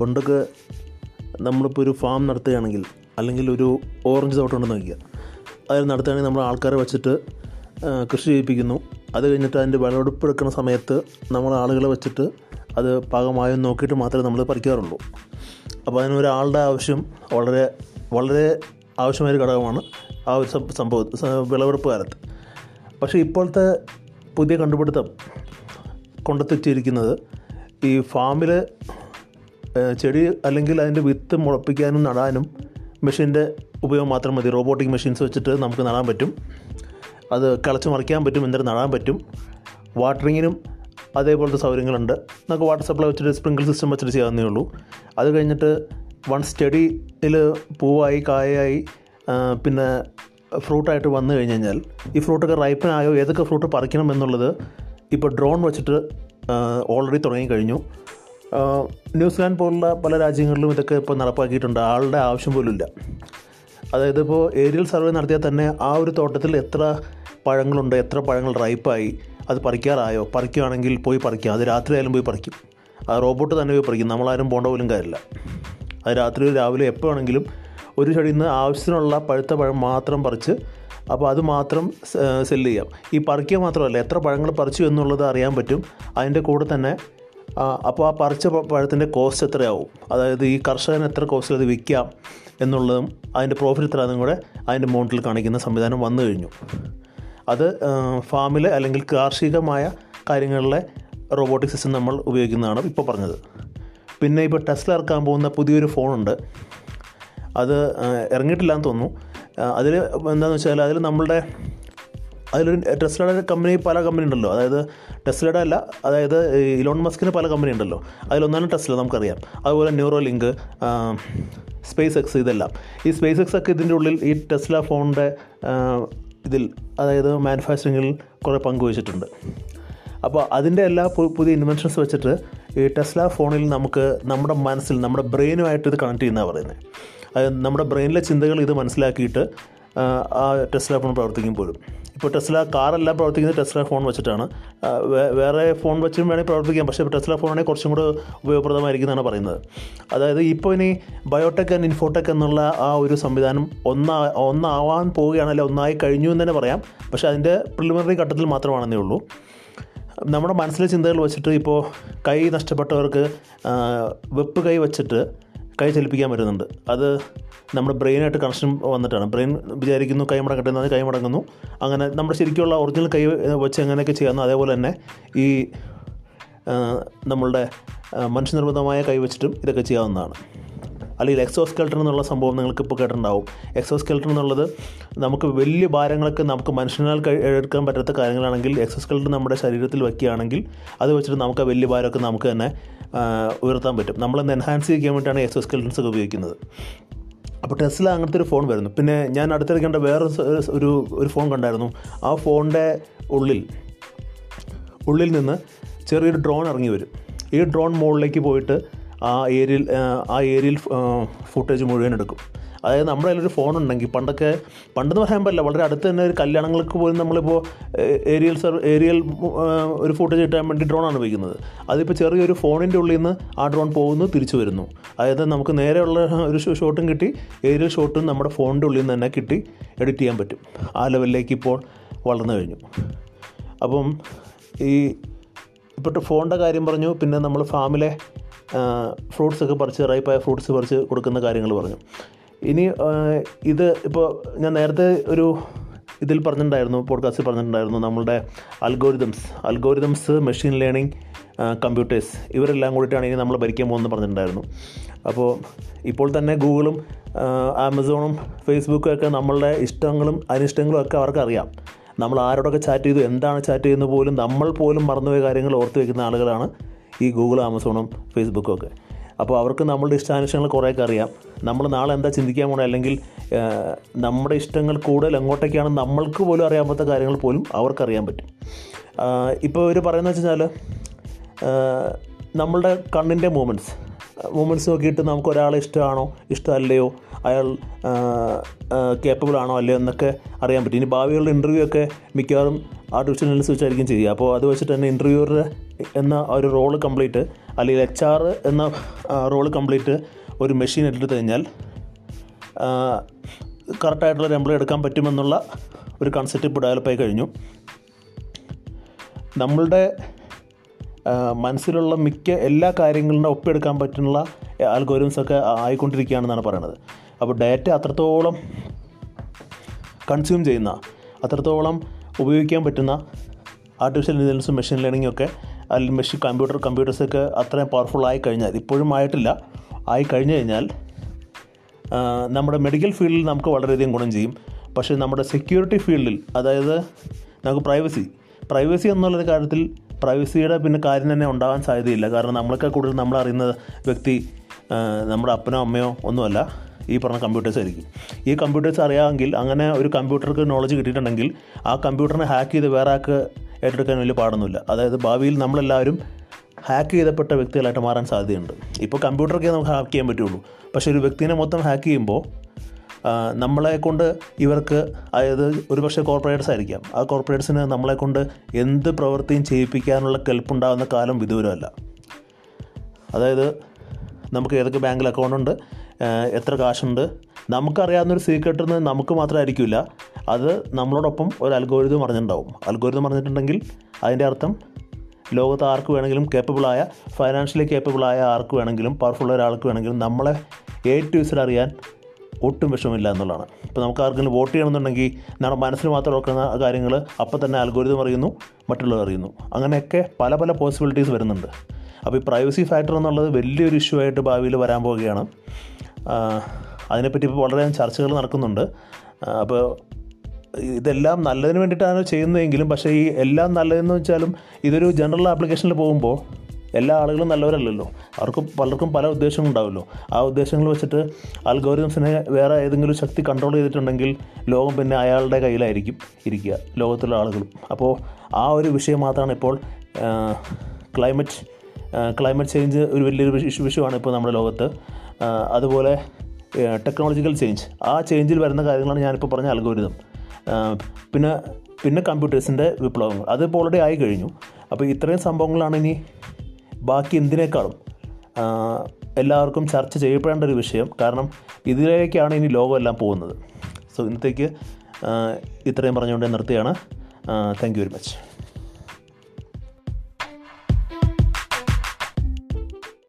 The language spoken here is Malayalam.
പണ്ടൊക്കെ നമ്മളിപ്പോൾ ഒരു ഫാം നടത്തുകയാണെങ്കിൽ അല്ലെങ്കിൽ ഒരു ഓറഞ്ച് തോട്ടമുണ്ടെന്ന് വയ്ക്കുക. അതിൽ നടത്തുകയാണെങ്കിൽ നമ്മൾ ആൾക്കാരെ വെച്ചിട്ട് കൃഷി ചെയ്യിപ്പിക്കുന്നു. അത് കഴിഞ്ഞിട്ട് അതിന്റെ വിളവെടുപ്പ് എടുക്കുന്ന സമയത്ത് നമ്മൾ ആളുകളെ വെച്ചിട്ട് അത് പാകമായോ നോക്കിയിട്ട് മാത്രമേ നമ്മൾ പറിക്കാറുള്ളൂ. അപ്പോൾ അതിനൊരാളുടെ ആവശ്യം വളരെ വളരെ ആവശ്യമായൊരു ഘടകമാണ് ആ ഒരു സംഭവ വിളവെടുപ്പ് കാലത്ത്. പക്ഷേ ഇപ്പോഴത്തെ പുതിയ കണ്ടുപിടുത്തം കൊണ്ടെത്തിച്ചിരിക്കുന്നത് ഈ ഫാമിൽ ചെടി അല്ലെങ്കിൽ അതിന്റെ വിത്ത് മുളപ്പിക്കാനും നടാനും മെഷീന്റെ ഉപയോഗം മാത്രം മതി. റോബോട്ടിക് മെഷീൻസ് വെച്ചിട്ട് നമുക്ക് നടാൻ പറ്റും. അത് കിളച്ച് മറിക്കാൻ പറ്റും എന്നിട്ട് നടാൻ പറ്റും. വാട്ടറിങ്ങിനും അതേപോലത്തെ സൗകര്യങ്ങളുണ്ട്. നമുക്ക് വാട്ടർ സപ്ലൈ വെച്ചിട്ട് സ്പ്രിങ്കിൾ സിസ്റ്റം വെച്ചിട്ട് ചെയ്യാവുന്നേ ഉള്ളൂ. അത് കഴിഞ്ഞിട്ട് വൺ സ്റ്റഡിയിൽ പൂവായി കായയായി ആ, പിന്നെ ഫ്രൂട്ടായിട്ട് വന്നു കഴിഞ്ഞ് കഴിഞ്ഞാൽ ഈ ഫ്രൂട്ടൊക്കെ റൈപ്പനായോ ഏതൊക്കെ ഫ്രൂട്ട് പറിക്കണം എന്നുള്ളത് ഇപ്പോൾ ഡ്രോൺ വെച്ചിട്ട് ഓൾറെഡി തുടങ്ങിക്കഴിഞ്ഞു. ആ, ന്യൂസിലാൻഡ് പോലുള്ള പല രാജ്യങ്ങളിലും ഇതൊക്കെ ഇപ്പോൾ നടപ്പാക്കിയിട്ടുണ്ട്. ആളുടെ ആവശ്യം പോലും ഇല്ല അതായത് ഇപ്പോൾ ഏരിയൽ സർവേ നടത്തിയാൽ തന്നെ ആ ഒരു തോട്ടത്തിൽ എത്ര പഴങ്ങളുണ്ട് എത്ര പഴങ്ങൾ റൈപ്പായി അത് പറിക്കാറായോ? പറിക്കുകയാണെങ്കിൽ പോയി പറിക്കാം. അത് രാത്രി ആയാലും പോയി പറിക്കും. ആ റോബോട്ട് തന്നെ പോയി പറിക്കും. നമ്മളാരും പോകേണ്ട പോലും കാര്യമില്ല. അത് രാത്രി രാവിലെ എപ്പോൾ വേണമെങ്കിലും ഒരു ചെടിയിൽ നിന്ന് ആവശ്യത്തിനുള്ള പഴുത്ത പഴം മാത്രം പറിച്ച് അപ്പോൾ അത് മാത്രം സെല്ല് ചെയ്യാം. ഈ പറിക്കുക മാത്രമല്ല എത്ര പഴങ്ങൾ പറിച്ചു എന്നുള്ളത് അറിയാൻ പറ്റും. അതിന്റെ കൂടെ തന്നെ അപ്പോൾ ആ പറിച്ച പഴത്തിന്റെ കോസ്റ്റ് എത്രയാവും? അതായത് ഈ കർഷകന് എത്ര കോസ്റ്റിൽ അത് വിൽക്കാം എന്നുള്ളതും അതിന്റെ പ്രോഫിറ്റ് എത്രയാണെന്നും കൂടെ അതിന്റെ മോണ്ടിൽ കാണിക്കുന്ന സംവിധാനം വന്നു കഴിഞ്ഞു. അത് ഫാമിൽ അല്ലെങ്കിൽ കാർഷികമായ കാര്യങ്ങളിലെ റോബോട്ടിക് സിസ്റ്റം നമ്മൾ ഉപയോഗിക്കുന്നതാണ് ഇപ്പോൾ പറഞ്ഞത്. പിന്നെ ഇപ്പോൾ ടെസ്ല ഇറക്കാൻ പോകുന്ന പുതിയൊരു ഫോണുണ്ട് അത് ഇറങ്ങിയിട്ടില്ല എന്ന് തോന്നുന്നു. അതിൽ എന്താണെന്ന് വെച്ചാൽ അതിൽ നമ്മളുടെ അതിലൊരു ടെസ്ലയുടെ കമ്പനി പല കമ്പനി ഉണ്ടല്ലോ. അതായത് ടെസ്ലയുടെ അല്ല അതായത് ഇലോൺ മസ്കിന് പല കമ്പനി ഉണ്ടല്ലോ. അതിലൊന്നാണ് ടെസ്ല നമുക്കറിയാം. അതുപോലെ ന്യൂറോ ലിങ്ക് സ്പേസ് എക്സ് ഇതെല്ലാം. ഈ സ്പേസ് എക്സ് ഒക്കെ ഇതിന്റെ ഉള്ളിൽ ഈ ടെസ്ല ഫോണിന്റെ ഇതിൽ അതായത് മാനുഫാക്ചറിങ്ങിൽ കുറേ പങ്കുവച്ചിട്ടുണ്ട് അപ്പോൾ അതിന്റെ എല്ലാ പുതിയ ഇൻവെൻഷൻസ് വെച്ചിട്ട് ഈ ടെസ്ല ഫോണിൽ നമുക്ക് നമ്മുടെ മനസ്സിൽ നമ്മുടെ ബ്രെയിനുമായിട്ട് ഇത് കണക്ട് ചെയ്യുന്നതാണ് പറയുന്നത് അത് നമ്മുടെ ബ്രെയിനിലെ ചിന്തകൾ ഇത് മനസ്സിലാക്കിയിട്ട് ആ ടെസ്ല ഫോൺ പ്രവർത്തിക്കും പോലും ഇപ്പോൾ ടെസ്ല കാറെല്ലാം പ്രവർത്തിക്കുന്നത് ടെസ്ല ഫോൺ വെച്ചിട്ടാണ്. വേറെ ഫോൺ വെച്ചും വേണമെങ്കിൽ പ്രവർത്തിക്കാം. പക്ഷേ ടെസ്ല ഫോണാണെങ്കിൽ കുറച്ചും കൂടെ ഉപയോഗപ്രദമായിരിക്കും എന്നാണ് പറയുന്നത്. അതായത് ഇപ്പോൾ ഇനി ബയോടെക് ആൻഡ് ഇൻഫോടെക് എന്നുള്ള ആ ഒരു സംവിധാനം ഒന്നാ ഒന്നാവാൻ പോവുകയാണ് ഒന്നായി കഴിഞ്ഞു എന്ന് തന്നെ പറയാം. പക്ഷേ അതിന്റെ പ്രിലിമിനറി ഘട്ടത്തിൽ മാത്രമാണെന്നേ ഉള്ളൂ. നമ്മുടെ മനസ്സിലെ ചിന്തകൾ വെച്ചിട്ട് ഇപ്പോൾ കൈ നഷ്ടപ്പെട്ടവർക്ക് വെപ്പ് കൈ വെച്ചിട്ട് കൈ ചലിപ്പിക്കാൻ പറ്റുന്നുണ്ട്. അത് നമ്മുടെ ബ്രെയിനായിട്ട് കണക്ഷൻ വന്നിട്ടാണ്. ബ്രെയിൻ വിചാരിക്കുന്നു കൈ മടങ്ങട്ടെ എന്നാൽ കൈ മുടങ്ങുന്നു. അങ്ങനെ നമ്മുടെ ശരിക്കുള്ള ഒറിജിനൽ കൈ വെച്ച് എങ്ങനെയൊക്കെ ചെയ്യാമെന്ന് അതേപോലെ തന്നെ ഈ നമ്മളുടെ മനുഷ്യനിർമ്മിതമായ കൈ വെച്ചിട്ടും ഇതൊക്കെ ചെയ്യാവുന്നതാണ്. അല്ലെങ്കിൽ എക്സോസ്കെൽട്ടൺ എന്നുള്ള സംഭവം നിങ്ങൾക്ക് ഇപ്പോൾ കേട്ടിട്ടുണ്ടാവും. എക്സോസ്കെൽട്ടൺ എന്നുള്ളത് നമുക്ക് വലിയ ഭാരങ്ങളൊക്കെ നമുക്ക് മനുഷ്യനാൽ എടുക്കാൻ പറ്റാത്ത കാര്യങ്ങളാണെങ്കിൽ എക്സോസ്കെൽട്ടൺ നമ്മുടെ ശരീരത്തിൽ വയ്ക്കുകയാണെങ്കിൽ അത് വെച്ചിട്ട് നമുക്ക് വലിയ ഭാരമൊക്കെ നമുക്ക് തന്നെ ഉയർത്താൻ പറ്റും. നമ്മളൊന്ന് എൻഹാൻസ് ചെയ്യാൻ വേണ്ടിയിട്ടാണ് എക്സോസ്കെൽട്ടൻസ് ഒക്കെ ഉപയോഗിക്കുന്നത്. അപ്പോൾ ടെസ്ല അങ്ങനത്തെ ഒരു ഫോൺ വരുന്നു. പിന്നെ ഞാൻ അടുത്തിടെ കണ്ട വേറെ ഒരു ഒരു ഫോൺ കണ്ടായിരുന്നു. ആ ഫോണിന്റെ ഉള്ളിൽ ഉള്ളിൽ നിന്ന് ചെറിയൊരു ഡ്രോൺ ഇറങ്ങി വരും. ഈ ഡ്രോൺ മുകളിലേക്ക് പോയിട്ട് ആ ഏരിയയിൽ ആ ഏരിയയിൽ ഫുട്ടേജ് മുഴുവൻ എടുക്കും. അതായത് നമ്മുടെ കയ്യിലൊരു ഫോൺ ഉണ്ടെങ്കിൽ പണ്ടൊക്കെ പണ്ടെന്ന് പറയാൻ പറ്റില്ല വളരെ അടുത്ത് തന്നെ ഒരു കല്യാണങ്ങൾക്ക് പോലും നമ്മളിപ്പോൾ ഏരിയൽ സർ ഏരിയൽ ഒരു ഫുട്ടേജ് കിട്ടാൻ വേണ്ടി ഡ്രോണാണ് ഉപയോഗിക്കുന്നത്. അതിപ്പോൾ ചെറിയൊരു ഫോണിന്റെ ഉള്ളിൽ നിന്ന് ആ ഡ്രോൺ പോകുന്നു തിരിച്ചു വരുന്നു. അതായത് നമുക്ക് നേരെയുള്ള ഒരു ഷോട്ടും കിട്ടി ഏരിയൽ ഷോട്ടും നമ്മുടെ ഫോണിന്റെ ഉള്ളിൽ നിന്ന് തന്നെ കിട്ടി എഡിറ്റ് ചെയ്യാൻ പറ്റും. ആ ലെവലിലേക്ക് ഇപ്പോൾ വളർന്നു കഴിഞ്ഞു. അപ്പം ഈ ഇപ്പോഴത്തെ ഫോണിന്റെ കാര്യം പറഞ്ഞു പിന്നെ നമ്മൾ ഫാമിലെ ഫ്രൂട്ട്സ് ഒക്കെ പറിച്ച് റൈപ്പായ ഫ്രൂട്ട്സ് പറിച്ച് കൊടുക്കുന്ന കാര്യങ്ങൾ പറഞ്ഞു. ഇനി ഇത് ഇപ്പോൾ ഞാൻ നേരത്തെ ഒരു ഇതിൽ പറഞ്ഞിട്ടുണ്ടായിരുന്നു പോഡ്കാസ്റ്റിൽ പറഞ്ഞിട്ടുണ്ടായിരുന്നു നമ്മളുടെ algorithms algorithms machine learning computers ഇവരെല്ലാം കൂടിയിട്ടാണ് ഇനി നമ്മൾ ഭരിക്കാൻ പോകുന്നത് പറഞ്ഞിട്ടുണ്ടായിരുന്നു. അപ്പോൾ ഇപ്പോൾ തന്നെ ഗൂഗിളും ആമസോണും ഫേസ്ബുക്കും ഒക്കെ നമ്മളുടെ ഇഷ്ടങ്ങളും അനിഷ്ടങ്ങളും ഒക്കെ അവർക്കറിയാം. നമ്മൾ ആരോടൊക്കെ ചാറ്റ് ചെയ്തു എന്താണ് ചാറ്റ് ചെയ്യുന്നത് പോലും നമ്മൾ പോലും മറന്നുപോയ കാര്യങ്ങൾ ഓർത്ത് വയ്ക്കുന്ന ആളുകളാണ് ഈ ഗൂഗിൾ ആമസോണും ഫേസ്ബുക്കും ഒക്കെ. അപ്പോൾ അവർക്ക് നമ്മളുടെ ഇഷ്ടാനിഷ്ടങ്ങൾ കുറേയൊക്കെ അറിയാം. നമ്മൾ നാളെ എന്താ ചിന്തിക്കാൻ പോകണം അല്ലെങ്കിൽ നമ്മുടെ ഇഷ്ടങ്ങൾ കൂടുതൽ എങ്ങോട്ടേക്കാണ് നമ്മൾക്ക് പോലും അറിയാൻ കാര്യങ്ങൾ പോലും അവർക്കറിയാൻ പറ്റും. ഇപ്പോൾ ഇവർ പറയുന്നത് വെച്ച് കഴിഞ്ഞാൽ നമ്മളുടെ കണ്ണിന്റെ മൂമെന്റ്സ് മൂമെന്റ്സ് നോക്കിയിട്ട് നമുക്ക് ഒരാളെ ഇഷ്ടമാണോ ഇഷ്ടമല്ലയോ അയാൾ കേപ്പബിൾ ആണോ അല്ലയോ എന്നൊക്കെ അറിയാൻ പറ്റും. ഇനി ഭാവികളുടെ ഇന്റർവ്യൂ ഒക്കെ മിക്കവാറും ആർട്ടിഫിഷ്യൽ ഇന്റലിജൻസ് വെച്ചായിരിക്കും ചെയ്യുക. അപ്പോൾ അത് വെച്ചിട്ട് തന്നെ ഇന്റർവ്യൂവറുടെ എന്ന ഒരു റോൾ കംപ്ലീറ്റ് അല്ലെങ്കിൽ എച്ച് ആർ എന്ന റോൾ കംപ്ലീറ്റ് ഒരു മെഷീൻ എടുത്തു കഴിഞ്ഞാൽ കറക്റ്റായിട്ടുള്ള എംപ്ലോയി എടുക്കാൻ പറ്റുമെന്നുള്ള ഒരു കൺസെപ്റ്റ് ഇപ്പോൾ ഡെവലപ്പായി കഴിഞ്ഞു. നമ്മളുടെ മനസ്സിലുള്ള മിക്ക എല്ലാ കാര്യങ്ങളുടെ ഒപ്പിയെടുക്കാൻ പറ്റുന്ന ആൽഗോരിംസൊക്കെ ആയിക്കൊണ്ടിരിക്കുകയാണെന്നാണ് പറയുന്നത്. അപ്പോൾ ഡാറ്റ അത്രത്തോളം കൺസ്യൂം ചെയ്യുന്ന അത്രത്തോളം ഉപയോഗിക്കാൻ പറ്റുന്ന ആർട്ടിഫിഷ്യൽ ഇന്റലിജൻസും മെഷീൻ ലേണിംഗും ഒക്കെ അല്ലെങ്കിൽ മെഷീൻ കമ്പ്യൂട്ടർ കമ്പ്യൂട്ടേഴ്സൊക്കെ അത്രയും പവർഫുൾ ആയി കഴിഞ്ഞാൽ ഇപ്പോഴും ആയിട്ടില്ല. ആയി കഴിഞ്ഞു കഴിഞ്ഞാൽ നമ്മുടെ മെഡിക്കൽ ഫീൽഡിൽ നമുക്ക് വളരെയധികം ഗുണം ചെയ്യും. പക്ഷേ നമ്മുടെ സെക്യൂരിറ്റി ഫീൽഡിൽ അതായത് നമുക്ക് പ്രൈവസി പ്രൈവസി എന്നുള്ളൊരു കാര്യത്തിൽ പ്രൈവസിയുടെ പിന്നെ കാര്യം തന്നെ ഉണ്ടാകാൻ സാധ്യതയില്ല. കാരണം നമ്മളൊക്കെ കൂടുതൽ നമ്മൾ അറിയുന്ന വ്യക്തി നമ്മുടെ അപ്പനോ അമ്മയോ ഒന്നുമല്ല ഈ പറഞ്ഞ കമ്പ്യൂട്ടേഴ്സ് ആയിരിക്കും. ഈ കമ്പ്യൂട്ടേഴ്സ് അറിയാമെങ്കിൽ അങ്ങനെ ഒരു കമ്പ്യൂട്ടർക്ക് നോളജ് കിട്ടിയിട്ടുണ്ടെങ്കിൽ ആ കമ്പ്യൂട്ടറിനെ ഹാക്ക് ചെയ്ത് വേറെ ആൾക്ക് ഏറ്റെടുക്കാൻ വലിയ പാടൊന്നുമില്ല. അതായത് ഭാവിയിൽ നമ്മളെല്ലാവരും ഹാക്ക് ചെയ്തപ്പെട്ട വ്യക്തികളായിട്ട് മാറാൻ സാധ്യതയുണ്ട്. ഇപ്പോൾ കമ്പ്യൂട്ടറൊക്കെ നമുക്ക് ഹാക്ക് ചെയ്യാൻ പറ്റുള്ളൂ. പക്ഷേ ഒരു വ്യക്തിനെ മൊത്തം ഹാക്ക് ചെയ്യുമ്പോൾ നമ്മളെ കൊണ്ട് ഇവർക്ക് അതായത് ഒരുപക്ഷെ കോർപ്പറേറ്റ്സ് ആയിരിക്കാം. ആ കോർപ്പറേറ്റ്സിന് നമ്മളെ കൊണ്ട് എന്ത് പ്രവൃത്തിയും ചെയ്യിപ്പിക്കാനുള്ള കെൽപ്പുണ്ടാകുന്ന കാലം വിദൂരമല്ല. അതായത് നമുക്ക് ഏതൊക്കെ ബാങ്കിൽ അക്കൗണ്ട് ഉണ്ട്? എത്ര കാശുണ്ട്? നമുക്കറിയാവുന്നൊരു സീക്രട്ട് എന്ന് നമുക്ക് മാത്രമായിരിക്കില്ല അത് നമ്മളോടൊപ്പം ഒരു അൽഗോരിതം പറഞ്ഞിട്ടുണ്ടാവും അൽഗോരിതം അറിഞ്ഞിട്ടുണ്ടെങ്കിൽ അതിന്റെ അർത്ഥം ലോകത്ത് ആർക്ക് വേണമെങ്കിലും കേപ്പബിളായ ഫൈനാൻഷ്യലി കേപ്പബിളായ ആർക്ക് വേണമെങ്കിലും പവർഫുള്ള ഒരാൾക്ക് വേണമെങ്കിലും നമ്മളെ എ ടു ഇസിൽ അറിയാൻ ഒട്ടും വിഷമില്ല എന്നുള്ളതാണ്. ഇപ്പോൾ നമുക്ക് ആർക്കെങ്കിലും വോട്ട് ചെയ്യണമെന്നുണ്ടെങ്കിൽ നമ്മുടെ മനസ്സിൽ മാത്രം ഓർക്കുന്ന കാര്യങ്ങൾ അപ്പോൾ തന്നെ അൽഗോരിതം അറിയുന്നു മറ്റുള്ളവർ അറിയുന്നു. അങ്ങനെയൊക്കെ പല പല പോസിബിലിറ്റീസ് വരുന്നുണ്ട്. അപ്പോൾ ഈ പ്രൈവസി ഫാക്ടർ എന്നുള്ളത് വലിയൊരു ഇഷ്യൂ ആയിട്ട് ഭാവിയിൽ വരാൻ പോവുകയാണ്. അതിനെപ്പറ്റി ഇപ്പോൾ വളരെയധികം ചർച്ചകൾ നടക്കുന്നുണ്ട്. അപ്പോൾ ഇതെല്ലാം നല്ലതിന് വേണ്ടിയിട്ടാണ് ചെയ്യുന്നതെങ്കിലും പക്ഷേ ഈ എല്ലാം നല്ലതെന്ന് വെച്ചാലും ഇതൊരു ജനറൽ ആപ്ലിക്കേഷനിൽ പോകുമ്പോൾ എല്ലാ ആളുകളും നല്ലവരല്ലല്ലോ. അവർക്ക് പലർക്കും പല ഉദ്ദേശങ്ങളും ഉണ്ടാവുമല്ലോ ആ ഉദ്ദേശങ്ങൾ വെച്ചിട്ട് അൽഗോരിതംസിനെ വേറെ ഏതെങ്കിലും ശക്തി കൺട്രോൾ ചെയ്തിട്ടുണ്ടെങ്കിൽ ലോകം പിന്നെ അയാളുടെ കയ്യിലായിരിക്കും ഇരിക്കുക ലോകത്തുള്ള ആളുകളും. അപ്പോൾ ആ ഒരു വിഷയം മാത്രമാണ് ഇപ്പോൾ ക്ലൈമറ്റ് ക്ലൈമറ്റ് ചേഞ്ച് ഒരു വലിയൊരു വിഷു വിഷയമാണ് ഇപ്പോൾ നമ്മുടെ ലോകത്ത്. അതുപോലെ ടെക്നോളജിക്കൽ ചേഞ്ച് ആ ചേഞ്ചിൽ വരുന്ന കാര്യങ്ങളാണ് ഞാനിപ്പോൾ പറഞ്ഞ അൽഗോരിതം പിന്നെ പിന്നെ കമ്പ്യൂട്ടേഴ്സിന്റെ വിപ്ലവങ്ങൾ. അതിപ്പോൾ ഓൾറെഡി ആയി കഴിഞ്ഞു. അപ്പോൾ ഇത്രയും സംഭവങ്ങളാണ് ഇനി ബാക്കി എന്തിനേക്കാളും എല്ലാവർക്കും ചർച്ച ചെയ്യപ്പെടേണ്ട ഒരു വിഷയം. കാരണം ഇതിലേക്കാണ് ഇനി ലോകമെല്ലാം പോകുന്നത്. സോ ഇന്നത്തേക്ക് ഇത്രയും പറഞ്ഞുകൊണ്ട് നിർത്തുകയാണ്. Thank very much